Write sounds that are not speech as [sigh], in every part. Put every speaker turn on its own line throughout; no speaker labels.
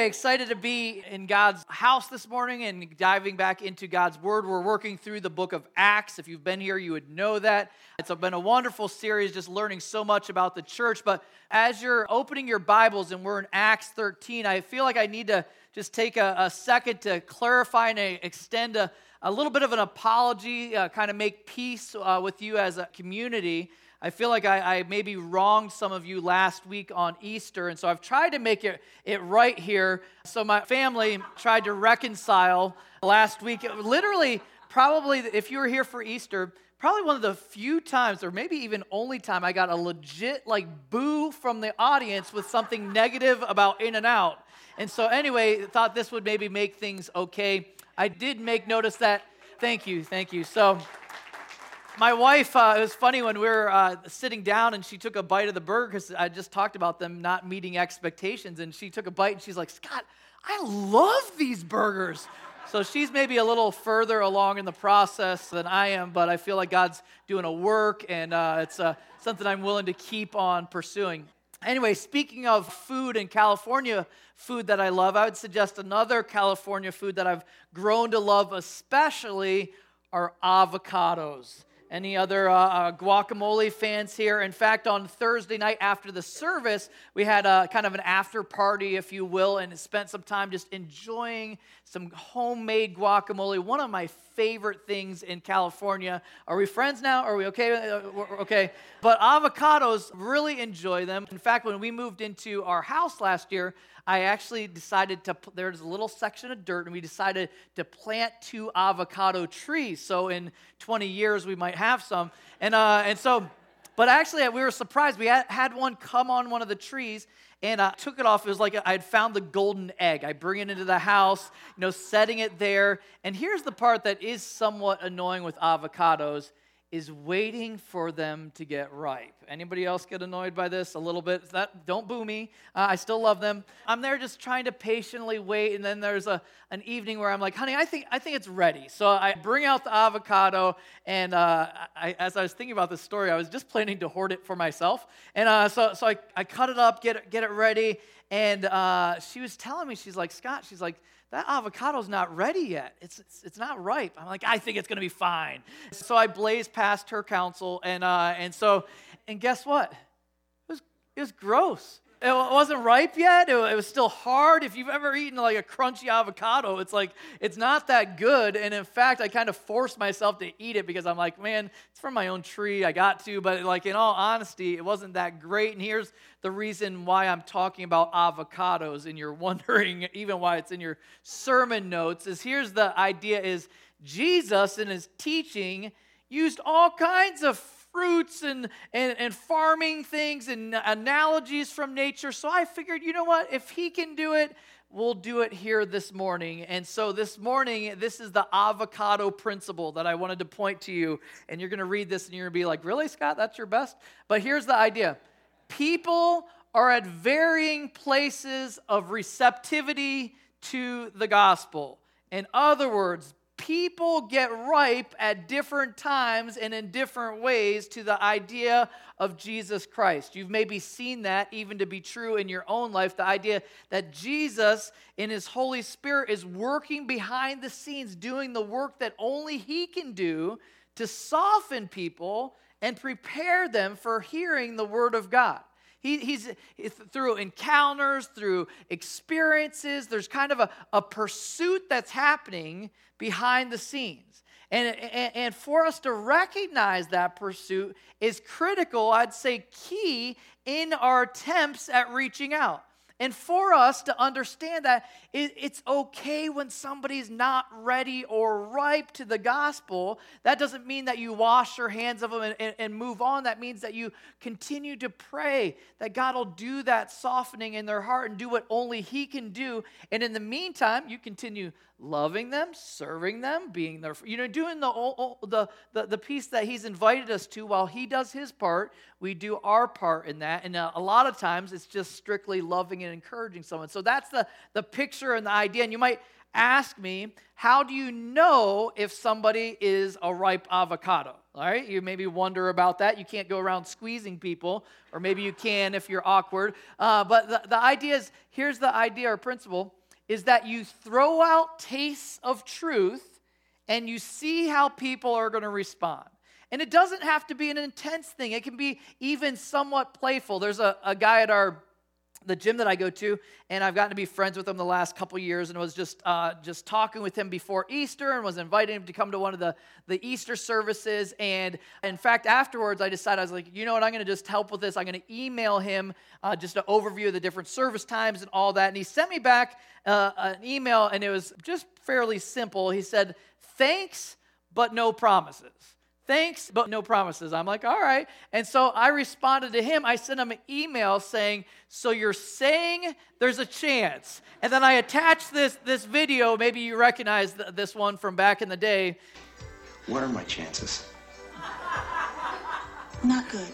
Excited to be in God's house this morning and diving back into God's Word. We're working through the book of Acts. If you've been here, you would know that. It's been a wonderful series, just learning so much about the church. But as you're opening your Bibles and we're in Acts 13, I feel like I need to just take a, a second to clarify and extend a, a little bit of an apology, uh, kind of make peace uh, with you as a community. I feel like I, I, maybe wronged some of you last week on Easter, and so I've tried to make it, it right here. So my family tried to reconcile last week. Literally, probably, if you were here for Easter, probably one of the few times, or maybe even only time, I got a legit like boo from the audience with something negative about In-N-Out. And so, anyway, thought this would maybe make things okay. I did make notice that. Thank you, thank you. So my wife, uh, it was funny when we were uh, sitting down and she took a bite of the burger because I just talked about them not meeting expectations. And she took a bite and she's like, Scott, I love these burgers. So she's maybe a little further along in the process than I am, but I feel like God's doing a work and uh, it's uh, something I'm willing to keep on pursuing. Anyway, speaking of food and California food that I love, I would suggest another California food that I've grown to love, especially, are avocados. Any other uh, uh, guacamole fans here? In fact, on Thursday night after the service, we had a kind of an after party, if you will, and spent some time just enjoying some homemade guacamole. One of my favorite things in California. Are we friends now? Are we okay? Uh, okay. But avocados, really enjoy them. In fact, when we moved into our house last year, I actually decided to, there's a little section of dirt, and we decided to plant two avocado trees. So in 20 years, we might have some. And, uh, and so, but actually, we were surprised. We had, had one come on one of the trees, and I took it off. It was like I had found the golden egg. I bring it into the house, you know, setting it there. And here's the part that is somewhat annoying with avocados is waiting for them to get ripe. Anybody else get annoyed by this a little bit? That don't boo me. Uh, I still love them. I'm there just trying to patiently wait, and then there's a an evening where I'm like, honey, I think I think it's ready. So I bring out the avocado, and uh, I, as I was thinking about this story, I was just planning to hoard it for myself, and uh, so so I, I cut it up, get it get it ready, and uh, she was telling me, she's like, Scott, she's like that avocado's not ready yet. It's, it's, it's, not ripe. I'm like, I think it's going to be fine. So I blazed past her counsel. And, uh, and so, and guess what? It was, it was gross it wasn't ripe yet. It was still hard. If you've ever eaten like a crunchy avocado, it's like it's not that good. And in fact, I kind of forced myself to eat it because I'm like, man, it's from my own tree. I got to, but like in all honesty, it wasn't that great. And here's the reason why I'm talking about avocados, and you're [laughs] wondering even why it's in your sermon notes. Is here's the idea: is Jesus in his teaching used all kinds of fruits and, and, and farming things and analogies from nature. So I figured, you know what? If he can do it, we'll do it here this morning. And so this morning, this is the avocado principle that I wanted to point to you. And you're going to read this and you're going to be like, really, Scott? That's your best? But here's the idea people are at varying places of receptivity to the gospel. In other words, people get ripe at different times and in different ways to the idea of Jesus Christ. You've maybe seen that even to be true in your own life the idea that Jesus, in His Holy Spirit, is working behind the scenes, doing the work that only He can do to soften people and prepare them for hearing the Word of God. He, he's through encounters, through experiences, there's kind of a, a pursuit that's happening behind the scenes. And, and, and for us to recognize that pursuit is critical, I'd say key, in our attempts at reaching out. And for us to understand that it, it's okay when somebody's not ready or ripe to the gospel, that doesn't mean that you wash your hands of them and, and, and move on. That means that you continue to pray that God will do that softening in their heart and do what only He can do. And in the meantime, you continue loving them, serving them, being there, you know, doing the, the, the, the piece that He's invited us to while He does His part. we do our part in that. And uh, a lot of times it's just strictly loving and encouraging someone. So that's the, the picture and the idea. And you might ask me, how do you know if somebody is a ripe avocado? All right, you maybe wonder about that. You can't go around squeezing people, or maybe you can if you're awkward. Uh, but the, the idea is here's the idea or principle is that you throw out tastes of truth and you see how people are going to respond. And it doesn't have to be an intense thing, it can be even somewhat playful. There's a, a guy at our the gym that I go to, and I've gotten to be friends with him the last couple years, and was just uh, just talking with him before Easter, and was inviting him to come to one of the the Easter services. And in fact, afterwards, I decided I was like, you know what, I'm going to just help with this. I'm going to email him uh, just an overview of the different service times and all that. And he sent me back uh, an email, and it was just fairly simple. He said, "Thanks, but no promises." Thanks, but no promises. I'm like, all right. And so I responded to him. I sent him an email saying, so you're saying there's a chance. And then I attached this, this video. Maybe you recognize this one from back in the day.
What are my chances? [laughs]
Not good.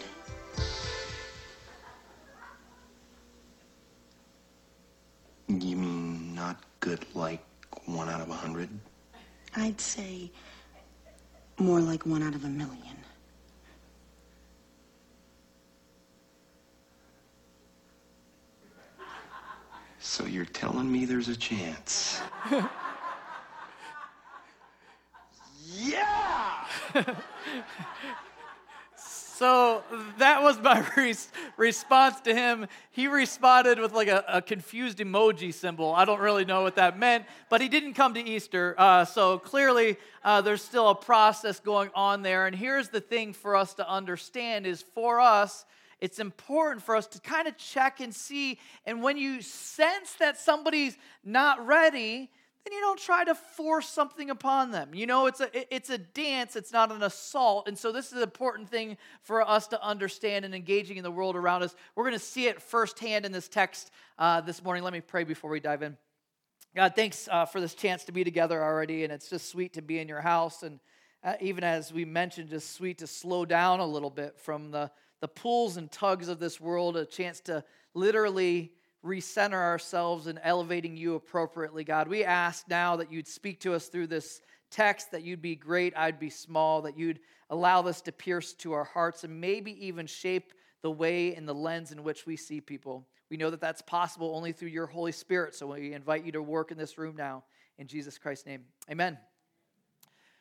You mean not good like one out of a hundred?
I'd say more like one out of a million.
So you're telling me there's a chance? [laughs] yeah! [laughs]
So that was my [laughs] res- response to him. He responded with like a, a, confused emoji symbol. I don't really know what that meant, but he didn't come to Easter. Uh, so clearly, uh, there's still a process going on there. And here's the thing for us to understand is for us, it's important for us to kind of check and see. And when you sense that somebody's not ready, then you don't try to force something upon them. You know, it's a it's a dance, it's not an assault. And so this is an important thing for us to understand in engaging in the world around us. We're going to see it firsthand in this text uh, this morning. Let me pray before we dive in. God, thanks uh, for this chance to be together already, and it's just sweet to be in your house. And uh, even as we mentioned, just sweet to slow down a little bit from the the pulls and tugs of this world, a chance to literally recenter ourselves in elevating you appropriately, God. We ask now that you'd speak to us through this text, that you'd be great, I'd be small, that you'd allow this to pierce to our hearts and maybe even shape the way and the lens in which we see people. We know that that's possible only through your Holy Spirit, so we invite you to work in this room now. In Jesus Christ's name, amen.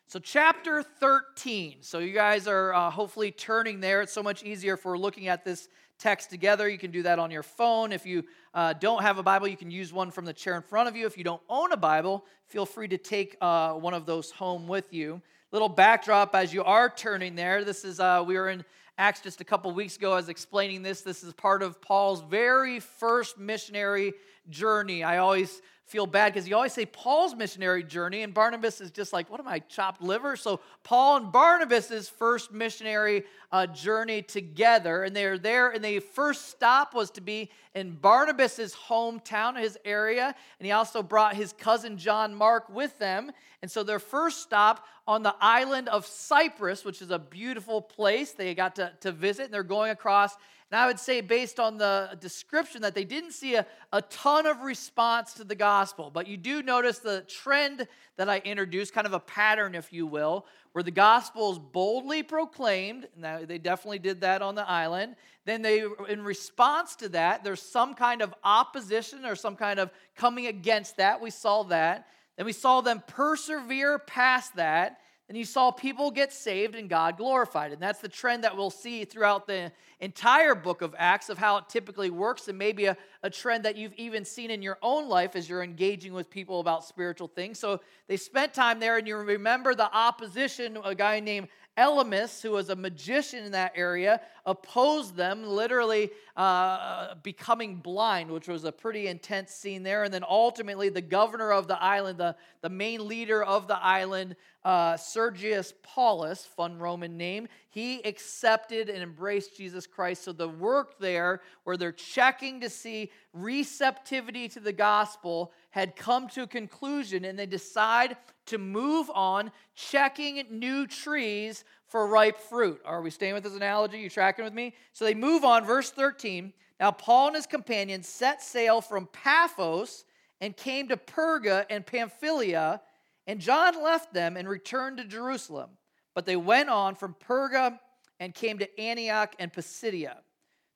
So, chapter 13. So, you guys are uh, hopefully turning there. It's so much easier if we're looking at this text together. You can do that on your phone. If you uh, don't have a Bible, you can use one from the chair in front of you. If you don't own a Bible, feel free to take uh, one of those home with you. Little backdrop as you are turning there. This is, uh, we were in Acts just a couple weeks ago. I was explaining this. This is part of Paul's very first missionary journey. I always feel bad because you always say Paul's missionary journey, and Barnabas is just like, what am I, chopped liver? So Paul and Barnabas's first missionary uh, journey together, and they're there, and the first stop was to be in Barnabas's hometown, his area, and he also brought his cousin John Mark with them. And so their first stop on the island of Cyprus, which is a beautiful place they got to, to visit, and they're going across and I would say, based on the description, that they didn't see a, a ton of response to the gospel. But you do notice the trend that I introduced, kind of a pattern, if you will, where the gospel is boldly proclaimed. Now, they definitely did that on the island. Then they, in response to that, there's some kind of opposition or some kind of coming against that. We saw that. Then we saw them persevere past that and you saw people get saved and God glorified. And that's the trend that we'll see throughout the entire book of Acts of how it typically works, and maybe a, a trend that you've even seen in your own life as you're engaging with people about spiritual things. So they spent time there, and you remember the opposition, a guy named Elymas, who was a magician in that area, opposed them, literally uh, becoming blind, which was a pretty intense scene there. And then ultimately, the governor of the island, the, the main leader of the island, uh, Sergius Paulus, fun Roman name, he accepted and embraced Jesus Christ. So the work there, where they're checking to see receptivity to the gospel had come to a conclusion and they decide to move on, checking new trees for ripe fruit. Are we staying with this analogy? You tracking with me? So they move on, verse 13. Now, Paul and his companions set sail from Paphos and came to Perga and Pamphylia, and John left them and returned to Jerusalem. But they went on from Perga and came to Antioch and Pisidia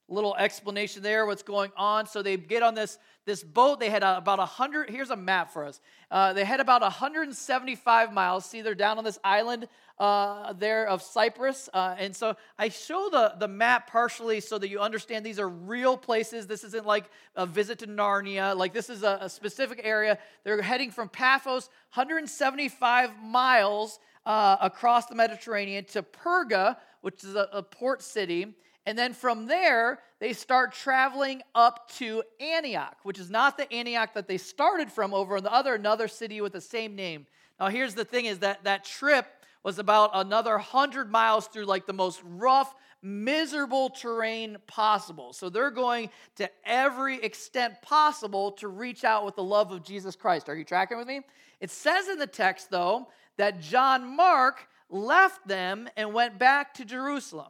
little explanation there what's going on. So they get on this this boat. They had about 100 here's a map for us. Uh, they had about 175 miles see they're down on this island uh, there of cyprus. Uh, and so i show the, the map partially so that you understand these are real places. This isn't like a visit to narnia. Like this is a, a specific area. They're heading from paphos 175 miles uh, across the mediterranean to perga which is a, a port city and then from there, they start traveling up to Antioch, which is not the Antioch that they started from over in the other another city with the same name. Now, here's the thing is that that trip was about another 100 miles through like the most rough, miserable terrain possible. So they're going to every extent possible to reach out with the love of Jesus Christ. Are you tracking with me? It says in the text, though, that John Mark left them and went back to Jerusalem.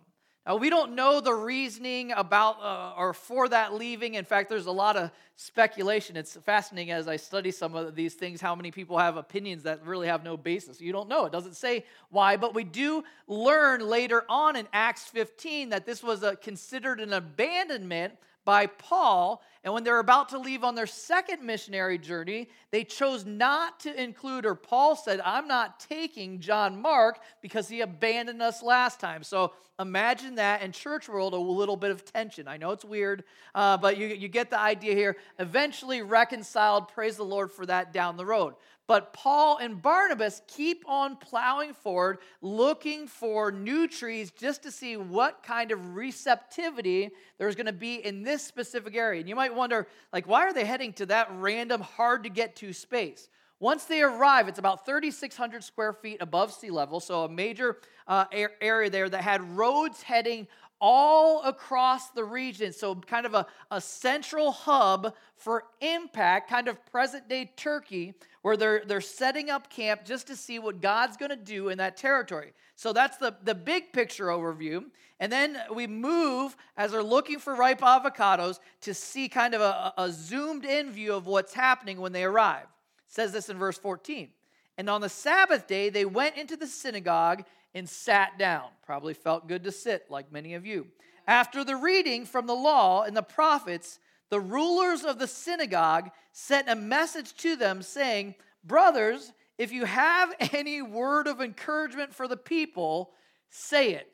Uh, we don't know the reasoning about uh, or for that leaving. In fact, there's a lot of speculation. It's fascinating as I study some of these things how many people have opinions that really have no basis. You don't know. It doesn't say why, but we do learn later on in Acts 15 that this was a, considered an abandonment by Paul. And when they're about to leave on their second missionary journey, they chose not to include, or Paul said, I'm not taking John Mark because he abandoned us last time. So imagine that in church world, a little bit of tension. I know it's weird, uh, but you, you get the idea here. Eventually reconciled, praise the Lord for that down the road. But Paul and Barnabas keep on plowing forward, looking for new trees just to see what kind of receptivity there's going to be in this specific area. And you might wonder, like, why are they heading to that random, hard to get to space? Once they arrive, it's about 3,600 square feet above sea level, so a major uh, area there that had roads heading all across the region. So, kind of a, a central hub for impact, kind of present day Turkey, where they're, they're setting up camp just to see what God's going to do in that territory. So, that's the, the big picture overview. And then we move, as they're looking for ripe avocados, to see kind of a, a zoomed in view of what's happening when they arrive. It says this in verse 14. And on the Sabbath day, they went into the synagogue and sat down. Probably felt good to sit, like many of you. After the reading from the law and the prophets, the rulers of the synagogue sent a message to them saying, Brothers, if you have [laughs] any word of encouragement for the people, say it.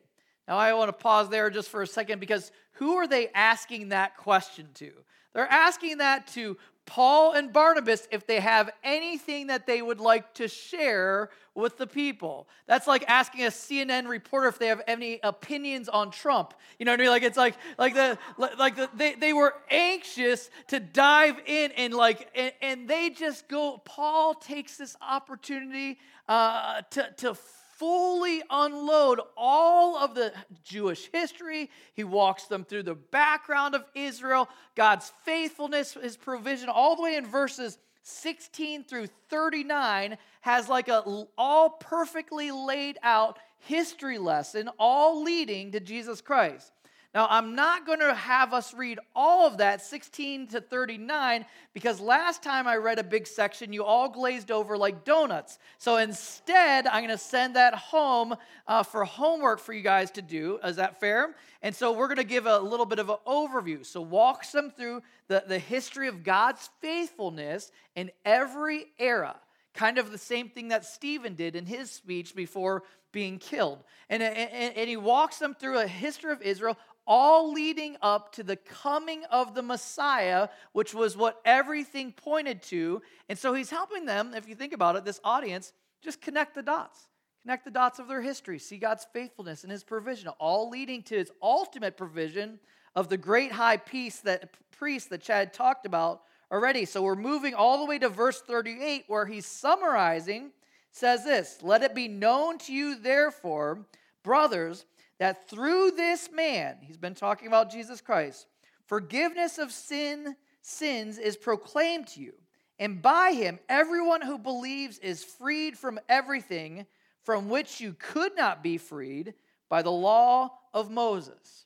Now, I want to pause there just for a second because who are they asking that question to? They're asking that to Paul and Barnabas if they have anything that they would like to share with the people. That's like asking a CNN reporter if they have any opinions on Trump. You know what I mean? Like it's like like the like the, they they were anxious to dive in and like and, and they just go. Paul takes this opportunity uh, to to fully unload all of the Jewish history. He walks them through the background of Israel, God's faithfulness, his provision, all the way in verses 16 through 39 has like a all perfectly laid out history lesson all leading to Jesus Christ. Now, I'm not going to have us read all of that, 16 to 39, because last time I read a big section, you all glazed over like donuts. So instead, I'm going to send that home uh, for homework for you guys to do. Is that fair? And so we're going to give a little bit of an overview. So walks them through the, the history of God's faithfulness in every era. Kind of the same thing that Stephen did in his speech before being killed. And, and, and, he walks them through a history of Israel, all leading up to the coming of the Messiah, which was what everything pointed to. And so he's helping them, if you think about it, this audience, just connect the dots. Connect the dots of their history, see God's faithfulness and his provision, all leading to his ultimate provision of the great high priest that, priest that Chad talked about already. So we're moving all the way to verse 38, where he's summarizing, says this Let it be known to you, therefore, brothers, that through this man, he's been talking about Jesus Christ, forgiveness of sin, sins is proclaimed to you. And by him, everyone who believes is freed from everything from which you could not be freed by the law of Moses.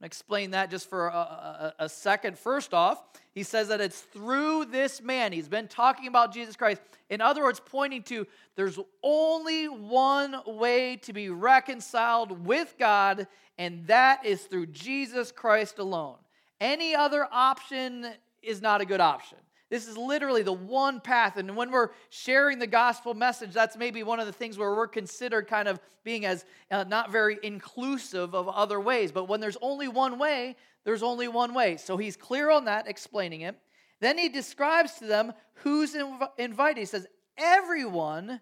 Explain that just for a, a, a, second. First off, he says that it's through this man. He's been talking about Jesus Christ. In other words, pointing to there's only one way to be reconciled with God, and that is through Jesus Christ alone. Any other option is not a good option. This is literally the one path. And when we're sharing the gospel message, that's maybe one of the things where we're considered kind of being as uh, not very inclusive of other ways. But when there's only one way, there's only one way. So he's clear on that, explaining it. Then he describes to them who's inv- invited. He says, everyone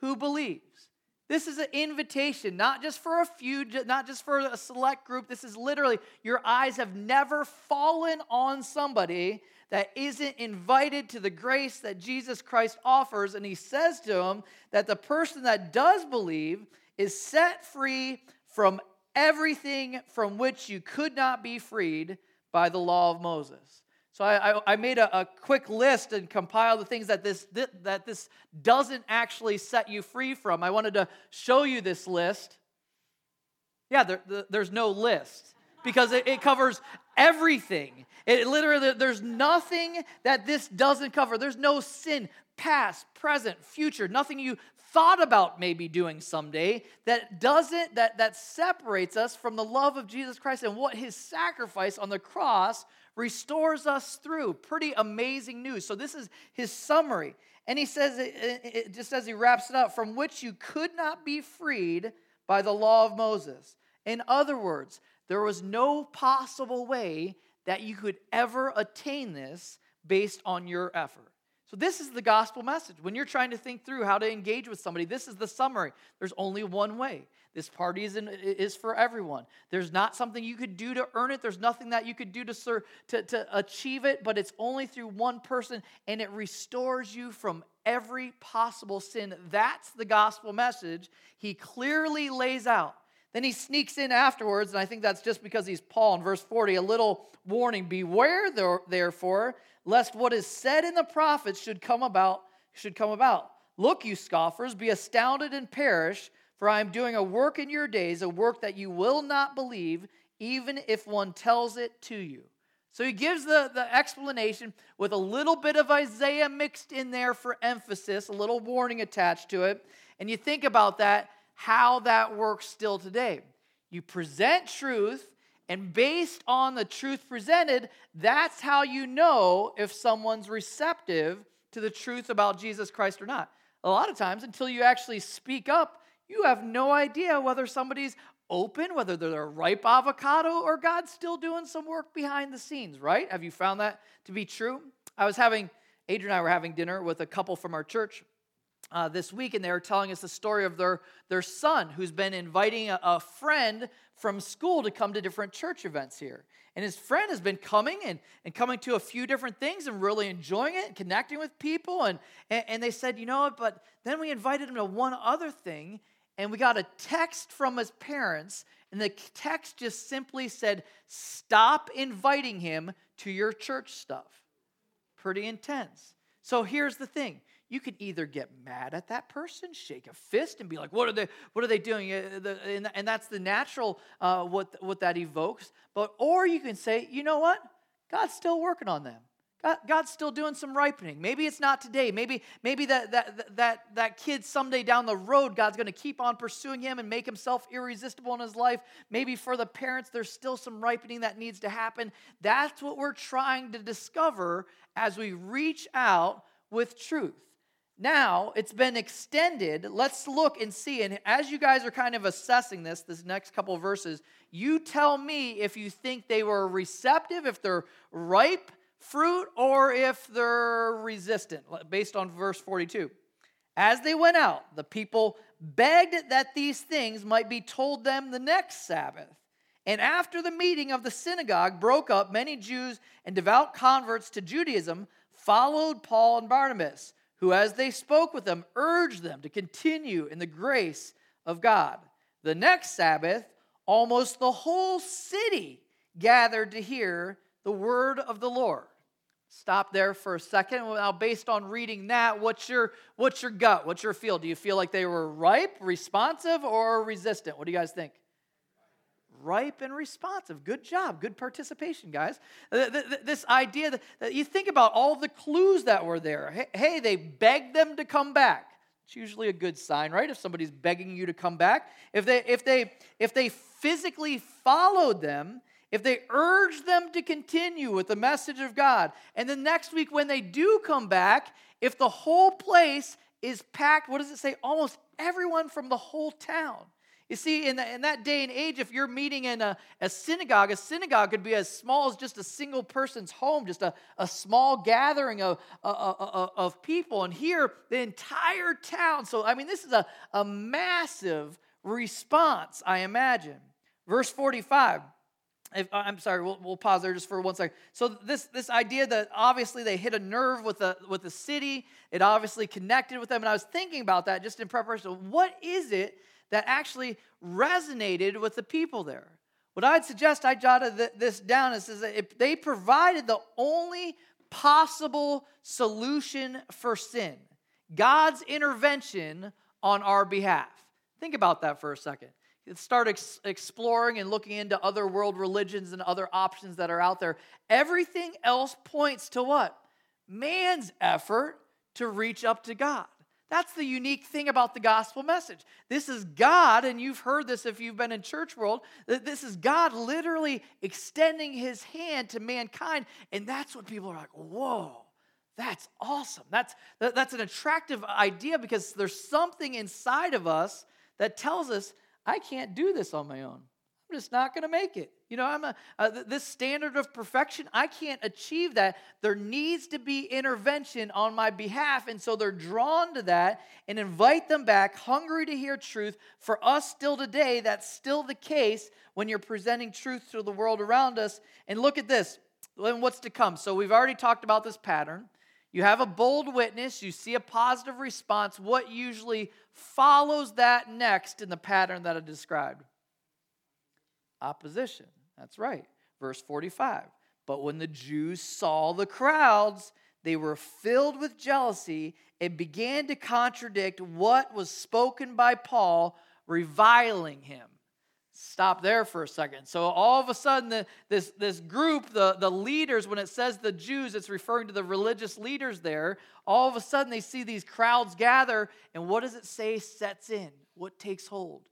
who believes. This is an invitation, not just for a few, not just for a select group. This is literally your eyes have never fallen on somebody that isn't invited to the grace that Jesus Christ offers. And he says to him that the person that does believe is set free from everything from which you could not be freed by the law of Moses. So I, I, made a, a, quick list and compiled the things that this, that this doesn't actually set you free from. I wanted to show you this list. Yeah, there, there's no list because it, it covers everything. It literally, there's nothing that this doesn't cover. There's no sin, past, present, future, nothing you thought about maybe doing someday that doesn't, that, that separates us from the love of Jesus Christ and what his sacrifice on the cross restores us through. Pretty amazing news. So, this is his summary. And he says, it, just as he wraps it up, from which you could not be freed by the law of Moses. In other words, there was no possible way that you could ever attain this based on your effort. So, this is the gospel message. When you're trying to think through how to engage with somebody, this is the summary. There's only one way. This party is, in, is for everyone. There's not something you could do to earn it, there's nothing that you could do to, serve, to, to achieve it, but it's only through one person, and it restores you from every possible sin. That's the gospel message he clearly lays out. Then he sneaks in afterwards, and I think that's just because he's Paul in verse 40, a little warning Beware, therefore, lest what is said in the prophets should come about, should come about. Look, you scoffers, be astounded and perish, for I am doing a work in your days, a work that you will not believe, even if one tells it to you. So he gives the, the explanation with a little bit of Isaiah mixed in there for emphasis, a little warning attached to it. And you think about that, how that works still today. You present truth, and based on the truth presented, that's how you know if someone's receptive to the truth about Jesus Christ or not. A lot of times, until you actually speak up, you have no idea whether somebody's open, whether they're a ripe avocado, or God's still doing some work behind the scenes, right? Have you found that to be true? I was having, Adrian and I were having dinner with a couple from our church uh, this week, and they were telling us the story of their, their son who's been inviting a, a, friend from school to come to different church events here. And his friend has been coming and, and coming to a few different things and really enjoying it and connecting with people. And, and, and they said, you know what, but then we invited him to one other thing, and we got a text from his parents, and the text just simply said, stop inviting him to your church stuff. Pretty intense. So here's the thing you could either get mad at that person, shake a fist, and be like, "What are they? What are they doing?" Uh, and that's the natural uh, what what that evokes. But or you can say, "You know what? God's still working on them. God's still doing some ripening. Maybe it's not today. Maybe maybe that that that that kid someday down the road, God's going to keep on pursuing him and make himself irresistible in his life. Maybe for the parents, there's still some ripening that needs to happen. That's what we're trying to discover as we reach out with truth. Now it's been extended. Let's look and see. And as you guys are kind of assessing this, this next couple verses, you tell me if you think they were receptive, if they're ripe fruit, or if they're resistant, based on verse 42. As they went out, the people begged that these things might be told them the next Sabbath. And after the meeting of the synagogue broke up, many Jews and devout converts to Judaism followed Paul and Barnabas who, as they spoke with them, urged them to continue in the grace of God. The next Sabbath, almost the whole city gathered to hear the word of the Lord. Stop there for a second. Now, based on reading that, what's your what's your gut? What's your feel? Do you feel like they were ripe, responsive, or resistant? What do you guys think? Ripe and responsive. Good job. Good participation, guys. This idea that you think about all the clues that were there. Hey, they begged them to come back. It's usually a good sign, right? If somebody's begging you to come back. If they if they if they physically followed them, if they urge them to continue with the message of God, and then next week when they do come back, if the whole place is packed, what does it say? Almost everyone from the whole town. You see, in, the, in that day and age, if you're meeting in a, a, synagogue, a synagogue could be as small as just a single person's home, just a, a small gathering of, of, of people. And here, the entire town. So, I mean, this is a, a massive response, I imagine. Verse 45 if, uh, I'm sorry, we'll, we'll, pause there just for one second. So this this idea that obviously they hit a nerve with the with the city, it obviously connected with them, and I was thinking about that just in preparation. What is it that actually resonated with the people there? What I'd suggest, I jotted this down, is, that if they provided the only possible solution for sin, God's intervention on our behalf. Think about that for a second start ex- exploring and looking into other world religions and other options that are out there. Everything else points to what? Man's effort to reach up to God. That's the unique thing about the gospel message. This is God, and you've heard this if you've been in church world, that this is God literally extending his hand to mankind. And that's what people are like, whoa, that's awesome. That's, that's an attractive idea because there's something inside of us that tells us I can't do this on my own. Just not going to make it. You know, I'm a, uh, this standard of perfection, I can't achieve that. There needs to be intervention on my behalf. And so they're drawn to that and invite them back, hungry to hear truth. For us still today, that's still the case when you're presenting truth to the world around us. And look at this and what's to come. So we've already talked about this pattern. You have a bold witness, you see a positive response. What usually follows that next in the pattern that I described? Opposition. That's right. Verse 45. But when the Jews saw the crowds, they were filled with jealousy and began to contradict what was spoken by Paul, reviling him stop there for a second. So all of a sudden, the, this, this group, the, the leaders, when it says the Jews, it's referring to the religious leaders there. All of a sudden, they see these crowds gather, and what does it say sets in? What takes hold?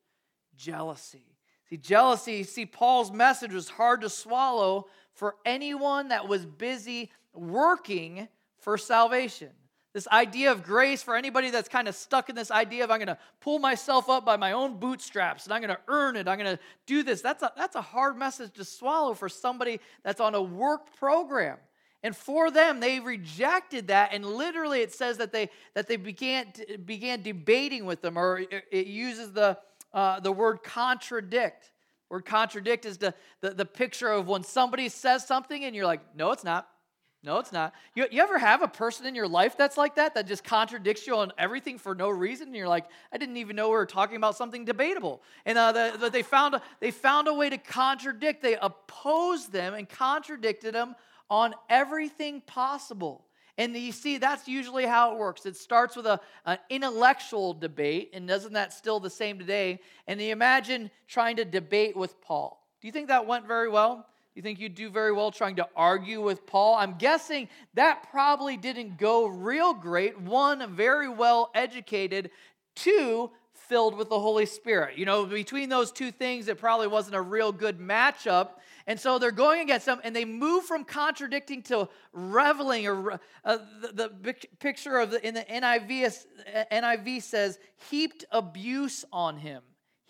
Jealousy. See, jealousy, see, Paul's message was hard to swallow for anyone that was busy working for salvation. This idea of grace for anybody that's kind of stuck in this idea of I'm going to pull myself up by my own bootstraps and I'm going to earn it. I'm going to do this. That's a, that's a hard message to swallow for somebody that's on a work program. And for them, they rejected that, and literally it says that they that they began began debating with them, or it, it uses the uh, the word contradict. Word contradict is the, the the picture of when somebody says something and you're like, no, it's not. No, it's not. You, you ever have a person in your life that's like that, that just contradicts you on everything for no reason? And you're like, I didn't even know we were talking about something debatable. And uh, the, the, they, found they found a way to contradict. They opposed them and contradicted them on everything possible. And you see, that's usually how it works. It starts with a, an intellectual debate, and isn't that still the same today? And you imagine trying to debate with Paul. Do you think that went very well? Do you think you'd do very well trying to argue with Paul? I'm guessing that probably didn't go real great. One, very well educated. Two, filled with the Holy Spirit. You know, between those two things, it probably wasn't a real good matchup. And so they're going against them, and they move from contradicting to reveling. Or uh, the, the, picture of the in the NIV, NIV says heaped abuse on him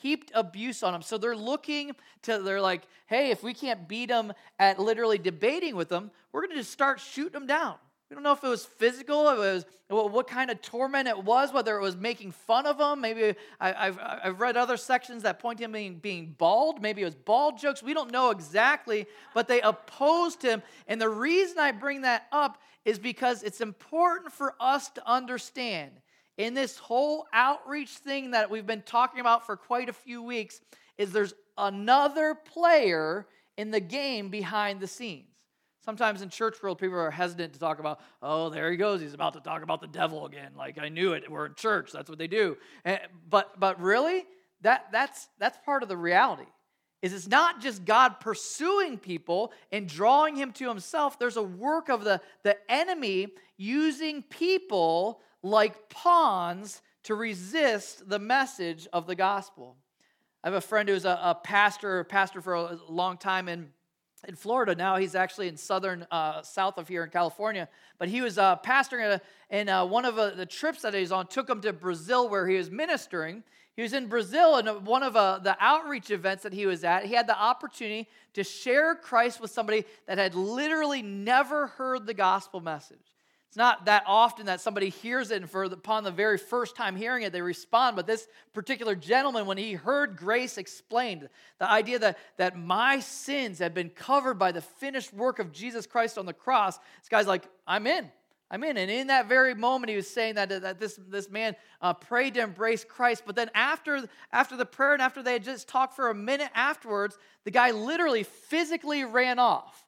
heaped abuse on them. So they're looking to, they're like, hey, if we can't beat them at literally debating with them, we're going to just start shooting them down. We don't know if it was physical, it was what kind of torment it was, whether it was making fun of him. Maybe I, have I've read other sections that point to him being, being bald. Maybe it was bald jokes. We don't know exactly, but they opposed him. And the reason I bring that up is because it's important for us to understand in this whole outreach thing that we've been talking about for quite a few weeks is there's another player in the game behind the scenes. Sometimes in church world, people are hesitant to talk about, oh, there he goes. He's about to talk about the devil again. Like, I knew it. We're in church. That's what they do. And, but, but really, that, that's, that's part of the reality is it's not just God pursuing people and drawing him to himself. There's a work of the, the enemy using people like pawns to resist the message of the gospel. I have a friend who's a, a pastor, a pastor for a long time in, in Florida. Now he's actually in southern, uh, south of here in California. But he was uh, pastoring, and uh, one of uh, the trips that he's on took him to Brazil where he was ministering. He was in Brazil, and one of uh, the outreach events that he was at, he had the opportunity to share Christ with somebody that had literally never heard the gospel message. It's not that often that somebody hears it and for upon the very first time hearing it, they respond. But this particular gentleman, when he heard grace explained, the idea that, that my sins had been covered by the finished work of Jesus Christ on the cross, this guy's like, I'm in. I'm in. And in that very moment, he was saying that, that this, this man uh, prayed to embrace Christ. But then after, after the prayer and after they had just talked for a minute afterwards, the guy literally physically ran off.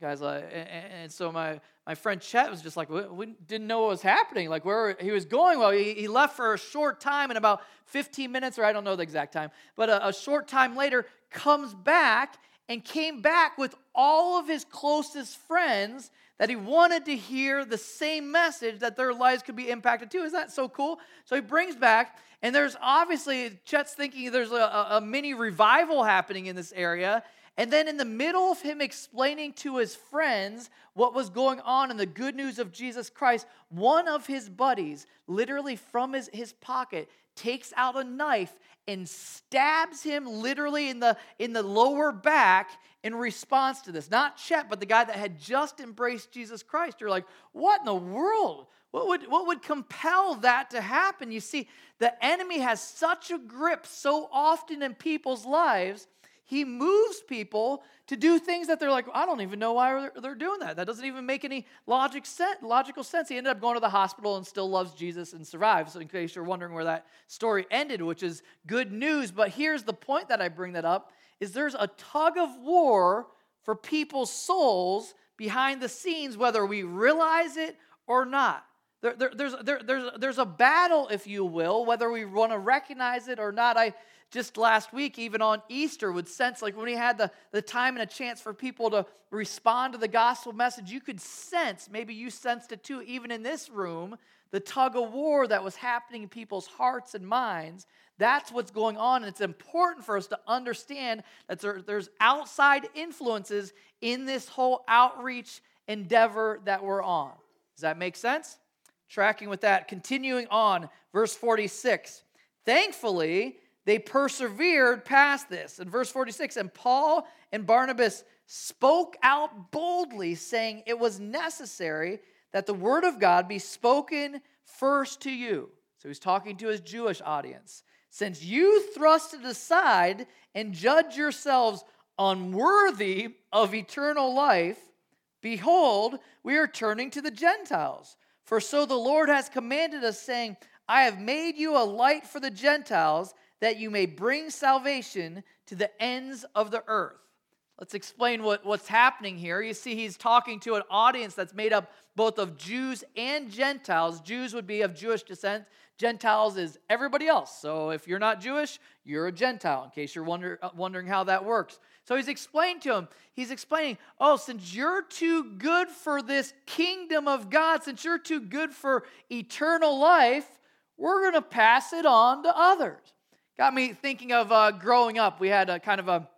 Guys, like, and, and so my, my friend Chet was just like, we, we didn't know what was happening, like where he was going. Well, he, he left for a short time, in about 15 minutes, or I don't know the exact time, but a, a short time later, comes back and came back with all of his closest friends that he wanted to hear the same message that their lives could be impacted too. Isn't that so cool? So he brings back, and there's obviously, Chet's thinking there's a, a mini revival happening in this area. And then, in the middle of him explaining to his friends what was going on in the good news of Jesus Christ, one of his buddies, literally from his, his pocket, takes out a knife and stabs him literally in the, in the lower back in response to this. Not Chet, but the guy that had just embraced Jesus Christ. You're like, what in the world? What would, what would compel that to happen? You see, the enemy has such a grip so often in people's lives, he moves people to do things that they're like, I don't even know why they're doing that. That doesn't even make any logic sense, logical sense. He ended up going to the hospital and still loves Jesus and survives. So in case you're wondering where that story ended, which is good news. But here's the point that I bring that up is there's a tug of war for people's souls behind the scenes, whether we realize it or not. There, there, there's, there, there's, there's a battle, if you will, whether we want to recognize it or not. I just last week, even on Easter, would sense like when we had the, the time and a chance for people to respond to the gospel message, you could sense, maybe you sensed it too, even in this room, the tug of war that was happening in people's hearts and minds that's what's going on. And it's important for us to understand that there, there's outside influences in this whole outreach endeavor that we're on. Does that make sense? Tracking with that, continuing on, verse 46. Thankfully, they persevered past this. In verse 46, and Paul and Barnabas spoke out boldly, saying it was necessary that the word of God be spoken first to you. So he's talking to his Jewish audience. Since you thrust it aside and judge yourselves unworthy of eternal life, behold, we are turning to the Gentiles. For so the Lord has commanded us, saying, I have made you a light for the Gentiles, that you may bring salvation to the ends of the earth. Let's explain what, what's happening here. You see, he's talking to an audience that's made up both of Jews and Gentiles. Jews would be of Jewish descent, Gentiles is everybody else. So if you're not Jewish, you're a Gentile, in case you're wonder, uh, wondering how that works. So he's explained to him, he's explaining, oh, since you're too good for this kingdom of God, since you're too good for eternal life, we're going to pass it on to others. Got me thinking of uh, growing up. We had a kind of a,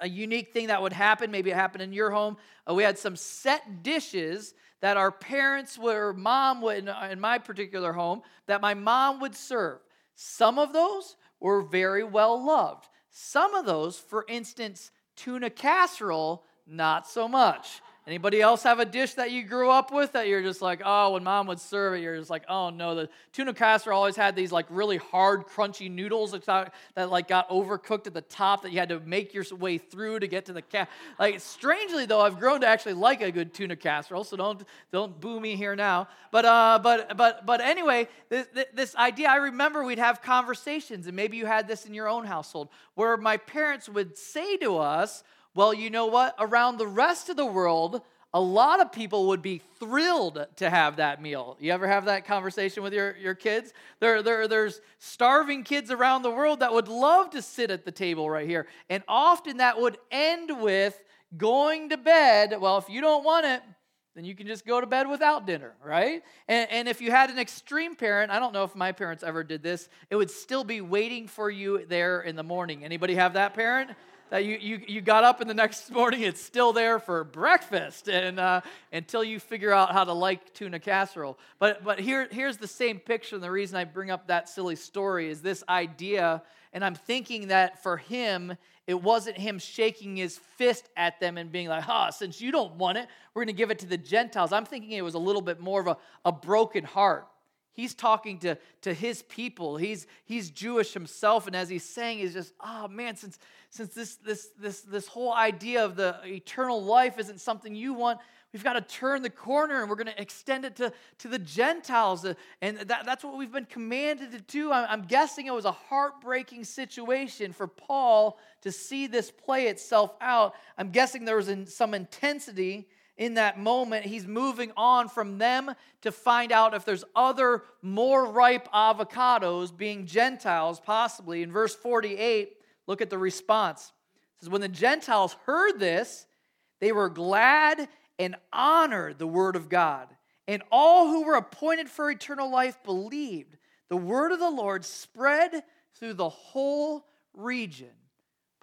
a unique thing that would happen. Maybe it happened in your home. Uh, we had some set dishes that our parents were, mom would, in my particular home, that my mom would serve. Some of those were very well loved. Some of those, for instance, tuna casserole, not so much. Anybody else have a dish that you grew up with that you're just like, oh, when mom would serve it, you're just like, oh no, the tuna casserole always had these like really hard, crunchy noodles that, that like got overcooked at the top that you had to make your way through to get to the cat. Like strangely though, I've grown to actually like a good tuna casserole, so don't don't boo me here now. But uh, but but but anyway, this, this idea, I remember we'd have conversations, and maybe you had this in your own household, where my parents would say to us well, you know what? Around the rest of the world, a lot of people would be thrilled to have that meal. You ever have that conversation with your, your kids? There, there, there's starving kids around the world that would love to sit at the table right here. And often that would end with going to bed. Well, if you don't want it, then you can just go to bed without dinner, right? And, and if you had an extreme parent, I don't know if my parents ever did this, it would still be waiting for you there in the morning. Anybody have that parent? That you, you, you got up in the next [laughs] morning, it's still there for breakfast and uh, until you figure out how to like tuna casserole. But, but here, here's the same picture. And the reason I bring up that silly story is this idea. And I'm thinking that for him, it wasn't him shaking his fist at them and being like, huh, since you don't want it, we're going to give it to the Gentiles. I'm thinking it was a little bit more of a, a broken heart. He's talking to, to his people. He's, he's Jewish himself. And as he's saying, he's just, oh man, since, since this, this, this, this whole idea of the eternal life isn't something you want, we've got to turn the corner and we're going to extend it to, to the Gentiles. Uh, and that, that's what we've been commanded to do. I'm guessing it was a heartbreaking situation for Paul to see this play itself out. I'm guessing there was some intensity in that moment, he's moving on from them to find out if there's other more ripe avocados being Gentiles, possibly. In verse 48, look at the response. It says, When the Gentiles heard this, they were glad and honored the word of God. And all who were appointed for eternal life believed. The word of the Lord spread through the whole region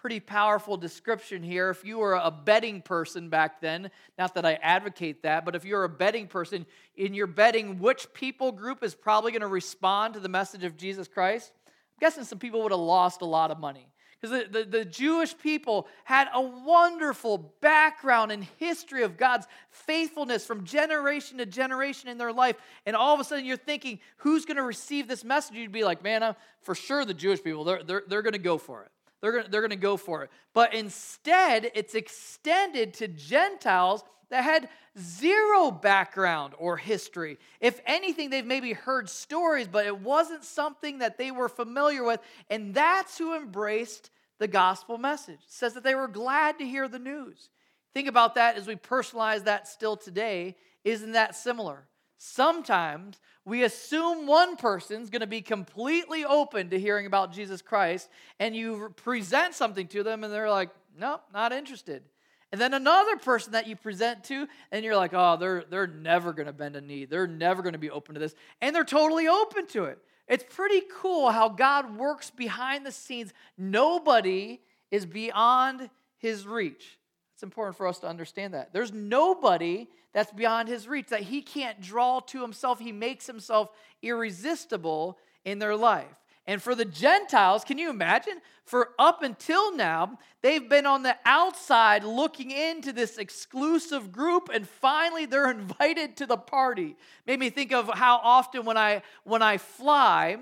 pretty powerful description here. If you were a betting person back then, not that I advocate that, but if you're a betting person, in your betting, which people group is probably going to respond to the message of Jesus Christ? I'm guessing some people would have lost a lot of money. Because the, the, the, Jewish people had a wonderful background and history of God's faithfulness from generation to generation in their life. And all of a sudden you're thinking, who's going to receive this message? You'd be like, man, I'm, for sure the Jewish people, they're, they're, they're going to go for it. They're going to they're to go for it. But instead, it's extended to Gentiles that had zero background or history. If anything, they've maybe heard stories, but it wasn't something that they were familiar with. And that's who embraced the gospel message. It says that they were glad to hear the news. Think about that as we personalize that still today. Isn't that similar? Sometimes we assume one person's going to be completely open to hearing about Jesus Christ, and you present something to them, and they're like, nope, not interested. And then another person that you present to, and you're like, oh, they're, they're never going to bend a knee. They're never going to be open to this. And they're totally open to it. It's pretty cool how God works behind the scenes. Nobody is beyond his reach. It's important for us to understand that. There's nobody that's beyond his reach, that he can't draw to himself. He makes himself irresistible in their life. And for the Gentiles, can you imagine? For up until now, they've been on the outside looking into this exclusive group, and finally they're [laughs] invited to the party. Made me think of how often when I when I fly,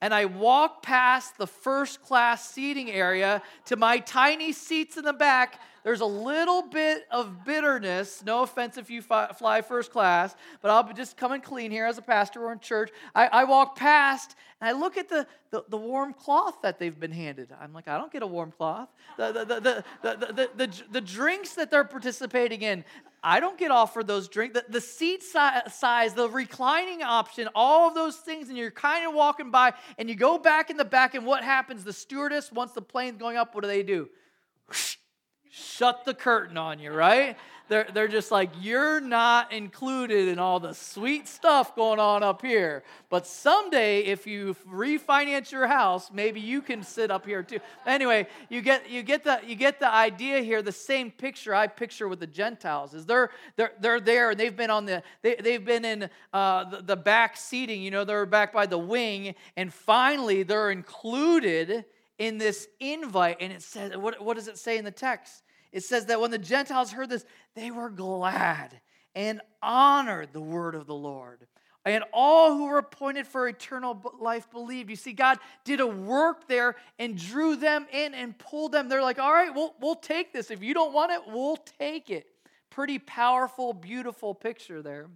and I walk past the first class seating area to my tiny seats in the back, there's a little bit of bitterness. No offense if you fly first class, but I'll be just coming clean here as a pastor or in church. I, I walk past and I look at the, the, the, warm cloth that they've been handed. I'm like, I don't get a warm cloth. The, the, the, the, the, the, the, the drinks that they're participating in, I don't get offered those drinks. The, the seat si- size, the reclining option, all of those things, and you're kind of walking by, and you go back in the back, and what happens? The stewardess, once the plane's going up, what do they do? Shut the curtain on you, right? They're, they're just like, you're not included in all the sweet stuff going on up here. But someday, if you refinance your house, maybe you can sit up here too. Anyway, you get, you get, the, you get the idea here. The same picture I picture with the Gentiles is they're, they're, they're there and they've been on the, they, they've been in uh, the, the back seating, you know, they're back by the wing. And finally, they're included in this invite. And it says, what, what does it say in the text? It says that when the Gentiles heard this, they were glad and honored the word of the Lord. And all who were appointed for eternal life believed. You see, God did a work there and drew them in and pulled them. They're like, all right, we'll, we'll take this. If you don't want it, we'll take it. Pretty powerful, beautiful picture there.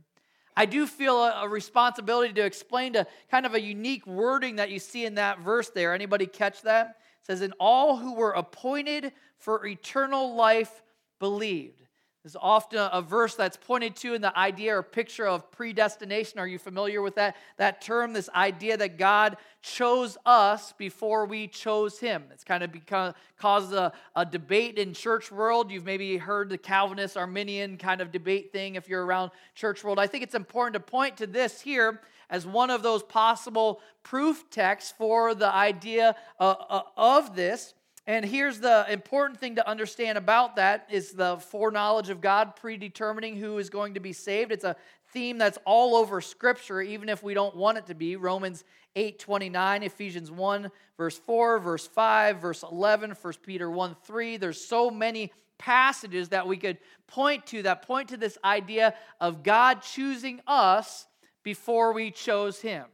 I do feel a, a responsibility to explain to kind of a unique wording that you see in that verse there. Anybody catch that? Says, "In all who were appointed for eternal life believed. There's often a verse that's pointed to in the idea or picture of predestination. Are you familiar with that, that term? This idea that God chose us before we chose him. It's kind of become, caused a, a debate in church world. You've maybe heard the Calvinist Arminian kind of debate thing if you're around church world. I think it's important to point to this here as one of those possible proof texts for the idea uh, uh, of this. And here's the important thing to understand about that is the foreknowledge of God predetermining who is going to be saved. It's a theme that's all over scripture even if we don't want it to be. Romans 8:29, Ephesians 1 verse 4, verse 5, verse 11, 1 Peter 1 3. There's so many passages that we could point to that point to this idea of God choosing us before we chose him.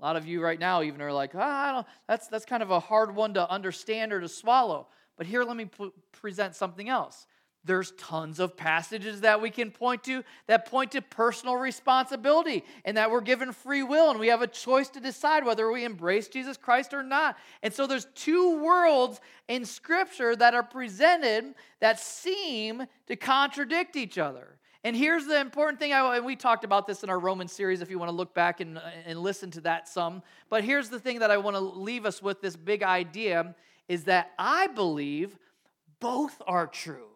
A lot of you right now even are like, ah, that's, that's kind of a hard one to understand or to swallow. But here, let me p- present something else. There's tons of passages that we can point to that point to personal responsibility and that we're given free will and we have a choice to decide whether we embrace Jesus Christ or not. And so there's two worlds in Scripture that are presented that seem to contradict each other. And here's the important thing, I, and we talked about this in our Roman series if you want to look back and, and listen to that some. But here's the thing that I want to leave us with this big idea is that I believe both are true.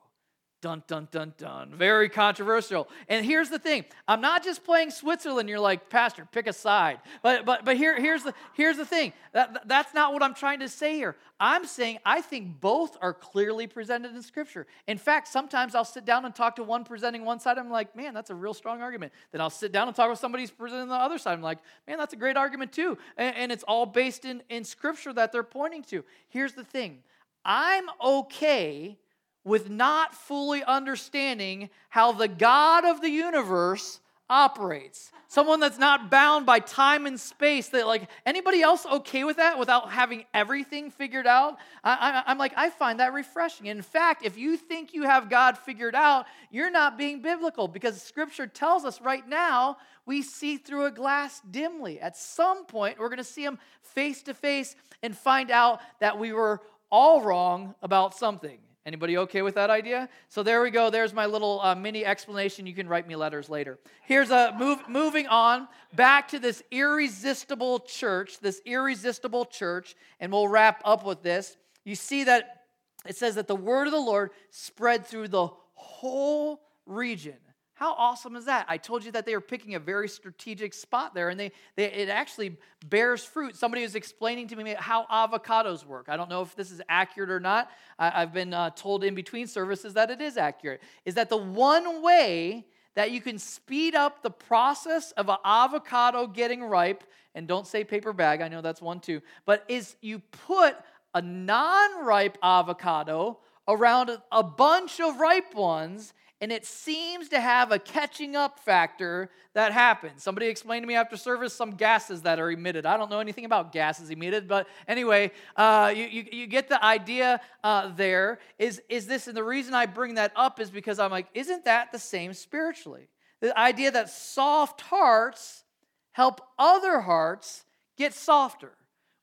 Dun, dun, dun, dun. Very controversial. And here's the thing I'm not just playing Switzerland. You're like, Pastor, pick a side. But, but, but here, here's, the, here's the thing that, that's not what I'm trying to say here. I'm saying I think both are clearly presented in Scripture. In fact, sometimes I'll sit down and talk to one presenting one side. I'm like, man, that's a real strong argument. Then I'll sit down and talk with somebody who's presenting the other side. I'm like, man, that's a great argument too. And, and it's all based in, in Scripture that they're pointing to. Here's the thing I'm okay with not fully understanding how the God of the universe operates. Someone that's not bound by time and space. That like anybody else okay with that without having everything figured out? I, am like I find that refreshing. In fact, if you think you have God figured out, you're not being biblical because Scripture tells us right now we see through a glass dimly. At some point, we're going to see Him face to face and find out that we were all wrong about something. Anybody okay with that idea? So there we go. There's my little uh, mini explanation. You can write me letters later. Here's a move, moving on back to this irresistible church, this irresistible church, and we'll wrap up with this. You see that it says that the word of the Lord spread through the whole region. How awesome is that? I told you that they were picking a very strategic spot there, and they, they, it actually bears fruit. Somebody was explaining to me how avocados work. I don't know if this is accurate or not. I, have been uh, told in between services that it is accurate. Is that the one way that you can speed up the process of an avocado getting ripe, and don't say paper bag, I know that's one too, but is you put a non ripe avocado around a bunch of ripe ones and it seems to have a catching up factor that happens. Somebody explained to me after service some gases that are emitted. I don't know anything about gases emitted, but anyway, uh, you, you, you, get the idea uh, there. Is, is this, and the reason I bring that up is because I'm like, isn't that the same spiritually? The idea that soft hearts help other hearts get softer.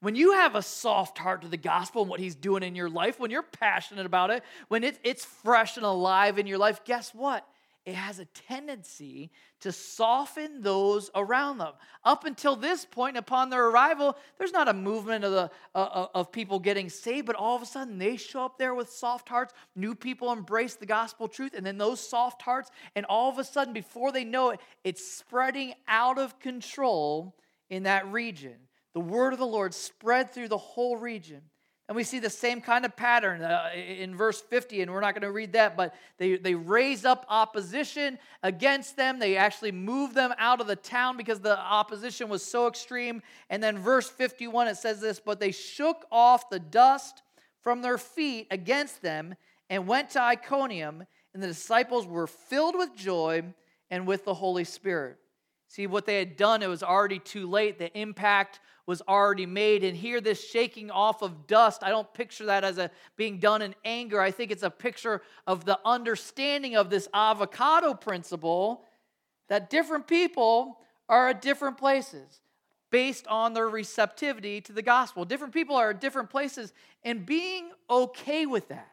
When you have a soft heart to the gospel and what he's doing in your life, when you're passionate about it, when it, it's fresh and alive in your life, guess what? It has a tendency to soften those around them. Up until this point, upon their arrival, there's not a movement of, the, uh, uh of people getting saved, but all of a sudden they show up there with soft hearts. New people embrace the gospel truth, and then those soft hearts, and all of a sudden, before they know it, it's spreading out of control in that region the word of the Lord spread through the whole region. And we see the same kind of pattern uh, in verse 50, and we're not going to read that, but they, they raise up opposition against them. They actually move them out of the town because the opposition was so extreme. And then verse 51, it says this But they shook off the dust from their feet against them and went to Iconium, and the disciples were filled with joy and with the Holy Spirit. See, what they had done, it was already too late. The impact was already made. And here, this shaking off of dust, I don't picture that as a being done in anger. I think it's a picture of the understanding of this avocado principle that different people are at different places based on their receptivity to the gospel. Different people are at different places, and being okay with that,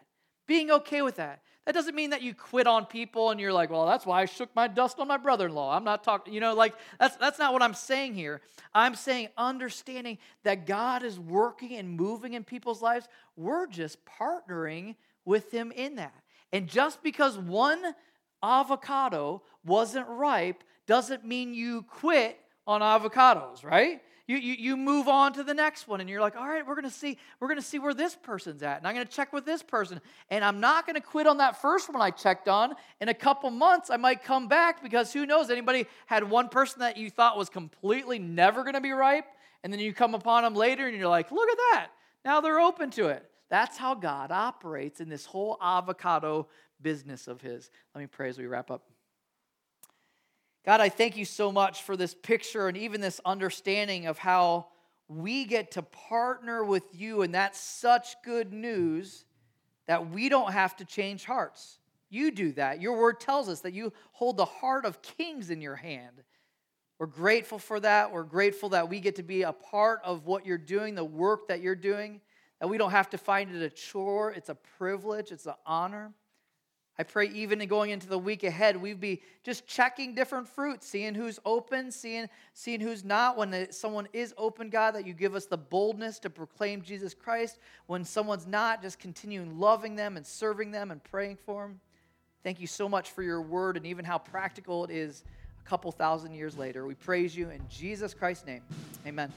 being okay with that. That doesn't mean that you quit on people and you're like, well, that's why I shook my dust on my brother in law. I'm not talking, you know, like that's, that's not what I'm saying here. I'm saying understanding that God is working and moving in people's lives. We're just partnering with Him in that. And just because one avocado wasn't ripe doesn't mean you quit on avocados, right? You, you, you move on to the next one and you're like, all right, we're gonna see, we're gonna see where this person's at. And I'm gonna check with this person. And I'm not gonna quit on that first one I checked on. In a couple months, I might come back because who knows? Anybody had one person that you thought was completely never gonna be ripe, and then you come upon them later and you're like, look at that. Now they're open to it. That's how God operates in this whole avocado business of his. Let me pray as we wrap up. God, I thank you so much for this picture and even this understanding of how we get to partner with you. And that's such good news that we don't have to change hearts. You do that. Your word tells us that you hold the heart of kings in your hand. We're grateful for that. We're grateful that we get to be a part of what you're doing, the work that you're doing, that we don't have to find it a chore. It's a privilege, it's an honor. I pray even going into the week ahead, we'd be just checking different fruits, seeing who's open, seeing, seeing who's not. When someone is open, God, that you give us the boldness to proclaim Jesus Christ. When someone's not, just continuing loving them and serving them and praying for them. Thank you so much for your word and even how practical it is a couple thousand years later. We praise you in Jesus Christ's name. Amen.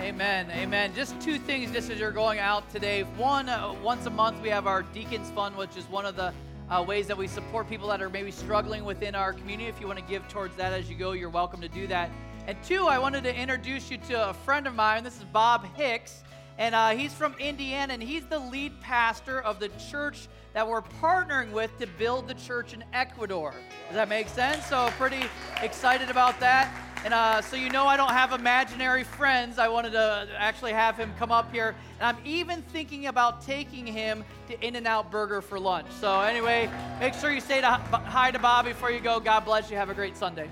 Amen. Amen. Just two things just as you're going out today. One, uh, once a month we have our Deacons Fund, which is one of the uh, ways that we support people that are maybe struggling within our community. If you want to give towards that as you go, you're welcome to do that. And two, I wanted to introduce you to a friend of mine. This is Bob Hicks, and uh, he's from Indiana, and he's the lead pastor of the church that we're partnering with to build the church in Ecuador. Does that make sense? So, pretty excited about that. And uh, so you know I don't have imaginary friends. I wanted to actually have him come up here. And I'm even thinking about taking him to In-N-Out Burger for lunch. So anyway, make sure you say hi to Bob before you go. God bless you. Have a great Sunday.